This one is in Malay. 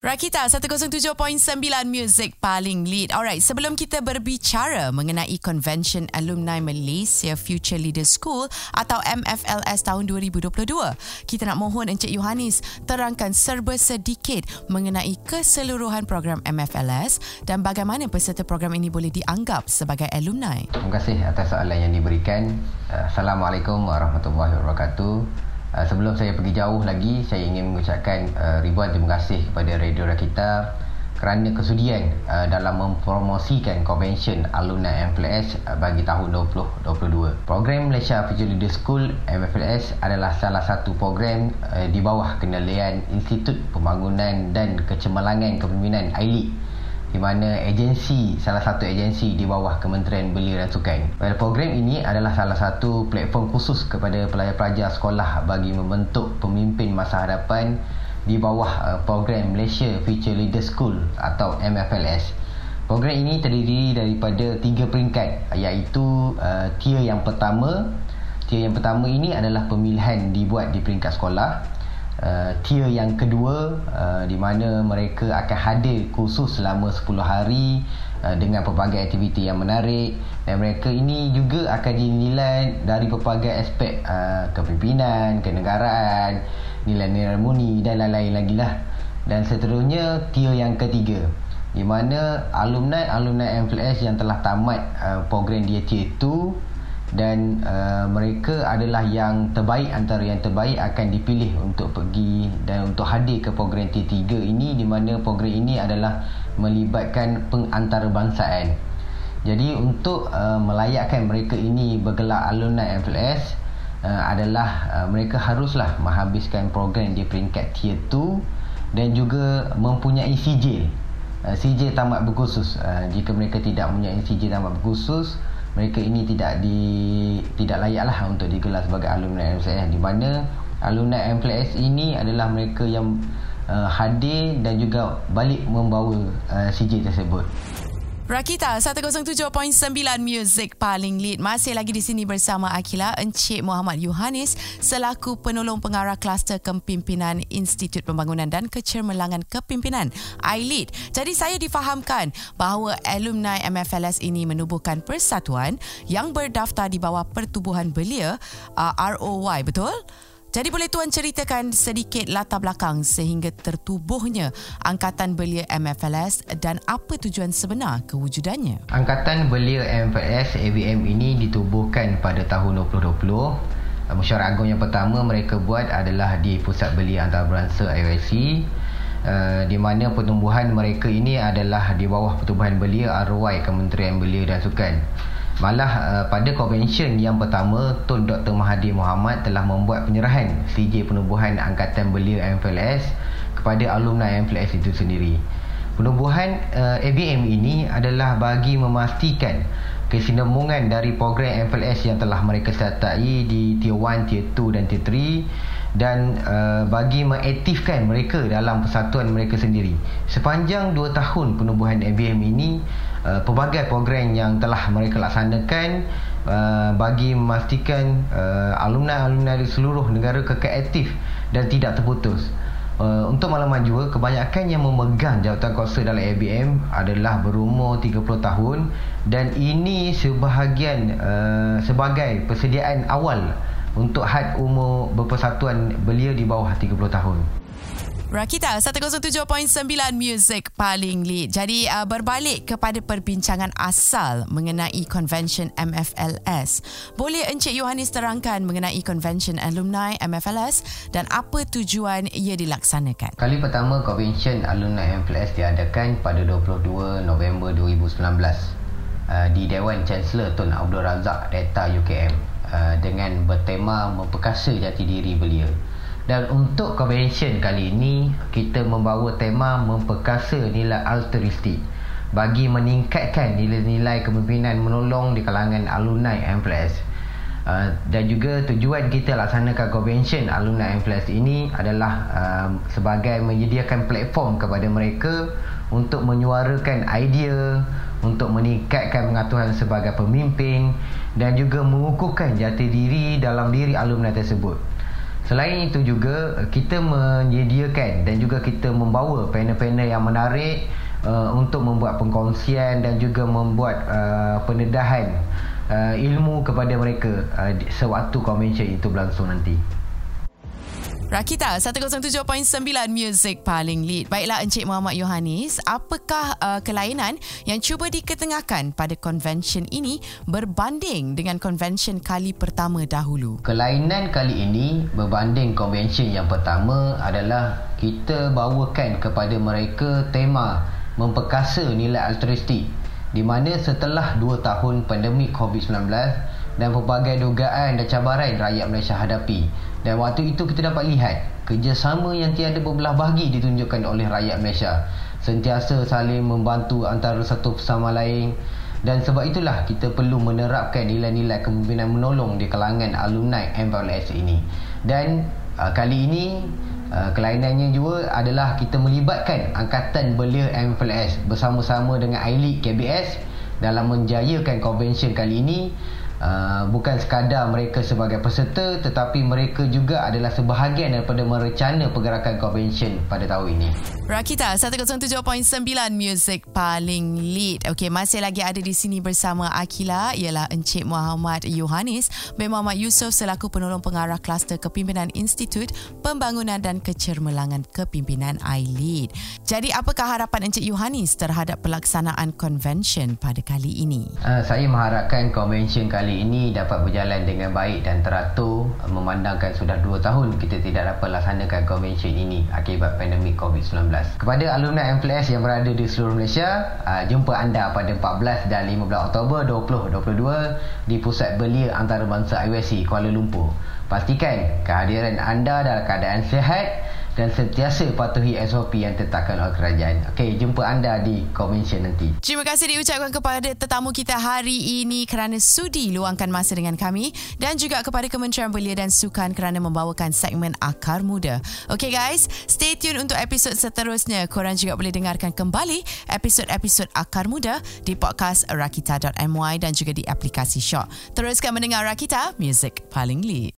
Rakita 107.9 Music paling lead. Alright, sebelum kita berbicara mengenai Convention Alumni Malaysia Future Leaders School atau MFLS tahun 2022, kita nak mohon Encik Yohanis terangkan serba sedikit mengenai keseluruhan program MFLS dan bagaimana peserta program ini boleh dianggap sebagai alumni. Terima kasih atas soalan yang diberikan. Assalamualaikum warahmatullahi wabarakatuh. Uh, sebelum saya pergi jauh lagi, saya ingin mengucapkan uh, ribuan terima kasih kepada Radio Rakita kerana kesudian uh, dalam mempromosikan konvensyen alumni MFLS bagi tahun 2022. Program Malaysia Future Leader School MFLS adalah salah satu program uh, di bawah kendalian Institut Pembangunan dan Kecemerlangan Kepimpinan AILID di mana agensi salah satu agensi di bawah Kementerian Belia dan Sukan. Well, program ini adalah salah satu platform khusus kepada pelajar-pelajar sekolah bagi membentuk pemimpin masa hadapan di bawah uh, program Malaysia Future Leader School atau MFLS. Program ini terdiri daripada tiga peringkat iaitu uh, tier yang pertama. Tier yang pertama ini adalah pemilihan dibuat di peringkat sekolah uh, tier yang kedua uh, di mana mereka akan hadir khusus selama 10 hari uh, dengan pelbagai aktiviti yang menarik. Dan mereka ini juga akan dinilai dari pelbagai aspek uh, kepimpinan, kenegaraan, nilai-nilai murni dan lain-lain lagi lah. Dan seterusnya tier yang ketiga di mana alumni-alumni MPLS yang telah tamat uh, program dia tier 2 dan uh, mereka adalah yang terbaik antara yang terbaik akan dipilih untuk pergi dan untuk hadir ke program T3 ini di mana program ini adalah melibatkan pengantarbangsaan. Jadi untuk uh, melayakkan mereka ini bergelar alumni FLS uh, adalah uh, mereka haruslah menghabiskan program di peringkat tier 2 dan juga mempunyai CJ. Uh, CJ tamat berkhusus. Uh, jika mereka tidak mempunyai CJ tamat berkhusus, mereka ini tidak di tidak layaklah untuk digelar sebagai alumni MSIS di mana alumni MPLS ini adalah mereka yang uh, hadir dan juga balik membawa uh, CJ tersebut. Rakita 107.9 Music paling lead masih lagi di sini bersama Akila Encik Muhammad Yohanis selaku penolong pengarah kluster kepimpinan Institut Pembangunan dan Kecermelangan Kepimpinan ILEAD. Jadi saya difahamkan bahawa alumni MFLS ini menubuhkan persatuan yang berdaftar di bawah Pertubuhan Belia uh, ROY betul? Jadi boleh tuan ceritakan sedikit latar belakang sehingga tertubuhnya Angkatan Belia MFLS dan apa tujuan sebenar kewujudannya? Angkatan Belia MFLS ABM ini ditubuhkan pada tahun 2020. Mesyuarat agung yang pertama mereka buat adalah di Pusat Belia Antarabangsa IOC Uh, di mana pertumbuhan mereka ini adalah di bawah pertumbuhan belia ROI Kementerian Belia dan Sukan. Malah uh, pada konvensyen yang pertama Tun Dr. Mahathir Mohamad telah membuat penyerahan CJ penubuhan Angkatan Belia MFLS kepada alumni MFLS itu sendiri. Penubuhan uh, ABM ini adalah bagi memastikan kesinambungan dari program MFLS yang telah mereka sertai di Tier 1, Tier 2 dan Tier 3 dan uh, bagi mengaktifkan mereka dalam persatuan mereka sendiri. Sepanjang 2 tahun penubuhan ABM ini, uh, pelbagai program yang telah mereka laksanakan uh, bagi memastikan uh, alumni-alumni dari seluruh negara kekal aktif dan tidak terputus. Uh, untuk malaman juga, kebanyakan yang memegang jawatan kuasa dalam ABM adalah berumur 30 tahun dan ini sebahagian uh, sebagai persediaan awal untuk had umur berpersatuan belia di bawah 30 tahun. Rakita 107.9 Music paling lead. Jadi uh, berbalik kepada perbincangan asal mengenai Convention MFLS. Boleh Encik Yohanis terangkan mengenai Convention Alumni MFLS dan apa tujuan ia dilaksanakan? Kali pertama Convention Alumni MFLS diadakan pada 22 November 2019 uh, di Dewan Chancellor Tun Abdul Razak Data UKM. Uh, dengan bertema memperkasa jati diri belia. Dan untuk convention kali ini, kita membawa tema memperkasa nilai altruistik bagi meningkatkan nilai-nilai kepimpinan menolong di kalangan alumni MPLS. Uh, dan juga tujuan kita laksanakan convention alumni MPLS ini adalah uh, sebagai menyediakan platform kepada mereka untuk menyuarakan idea, untuk meningkatkan pengaturan sebagai pemimpin dan juga mengukuhkan jati diri dalam diri alumni tersebut. Selain itu juga kita menyediakan dan juga kita membawa panel-panel yang menarik uh, untuk membuat pengkongsian dan juga membuat uh, pendedahan uh, ilmu kepada mereka uh, sewaktu convention itu berlangsung nanti. Rakita 107.9 Music paling lead. Baiklah Encik Muhammad Yohanis, apakah uh, kelainan yang cuba diketengahkan pada convention ini berbanding dengan convention kali pertama dahulu? Kelainan kali ini berbanding convention yang pertama adalah kita bawakan kepada mereka tema memperkasa nilai altruistik di mana setelah 2 tahun pandemik COVID-19 dan pelbagai dugaan dan cabaran rakyat Malaysia hadapi dan waktu itu kita dapat lihat kerjasama yang tiada berbelah bagi ditunjukkan oleh rakyat Malaysia. Sentiasa saling membantu antara satu sama lain dan sebab itulah kita perlu menerapkan nilai-nilai kepimpinan menolong di kalangan alumni MPLS ini. Dan uh, kali ini uh, kelainannya juga adalah kita melibatkan Angkatan Belia MPLS bersama-sama dengan Ailit KBS dalam menjayakan konvensyen kali ini Uh, bukan sekadar mereka sebagai peserta tetapi mereka juga adalah sebahagian daripada merencana pergerakan convention pada tahun ini. Rakita 107.9 Music paling lead. Okey, masih lagi ada di sini bersama Akila ialah Encik Muhammad Yohanis bin Muhammad Yusof selaku penolong pengarah kluster kepimpinan Institut Pembangunan dan Kecermelangan Kepimpinan iLead. Jadi apakah harapan Encik Yohanis terhadap pelaksanaan convention pada kali ini? Uh, saya mengharapkan convention kali kali ini dapat berjalan dengan baik dan teratur memandangkan sudah 2 tahun kita tidak dapat laksanakan convention ini akibat pandemik COVID-19. Kepada alumni MPLS yang berada di seluruh Malaysia, uh, jumpa anda pada 14 dan 15 Oktober 2022 di Pusat Belia Antarabangsa IWC Kuala Lumpur. Pastikan kehadiran anda dalam keadaan sihat dan sentiasa patuhi SOP yang ditetapkan oleh kerajaan. Okey, jumpa anda di convention nanti. Terima kasih diucapkan kepada tetamu kita hari ini kerana sudi luangkan masa dengan kami dan juga kepada Kementerian Belia dan Sukan kerana membawakan segmen Akar Muda. Okey guys, stay tune untuk episod seterusnya. Korang juga boleh dengarkan kembali episod-episod Akar Muda di podcast rakita.my dan juga di aplikasi Shaw. Teruskan mendengar Rakita, music paling lead.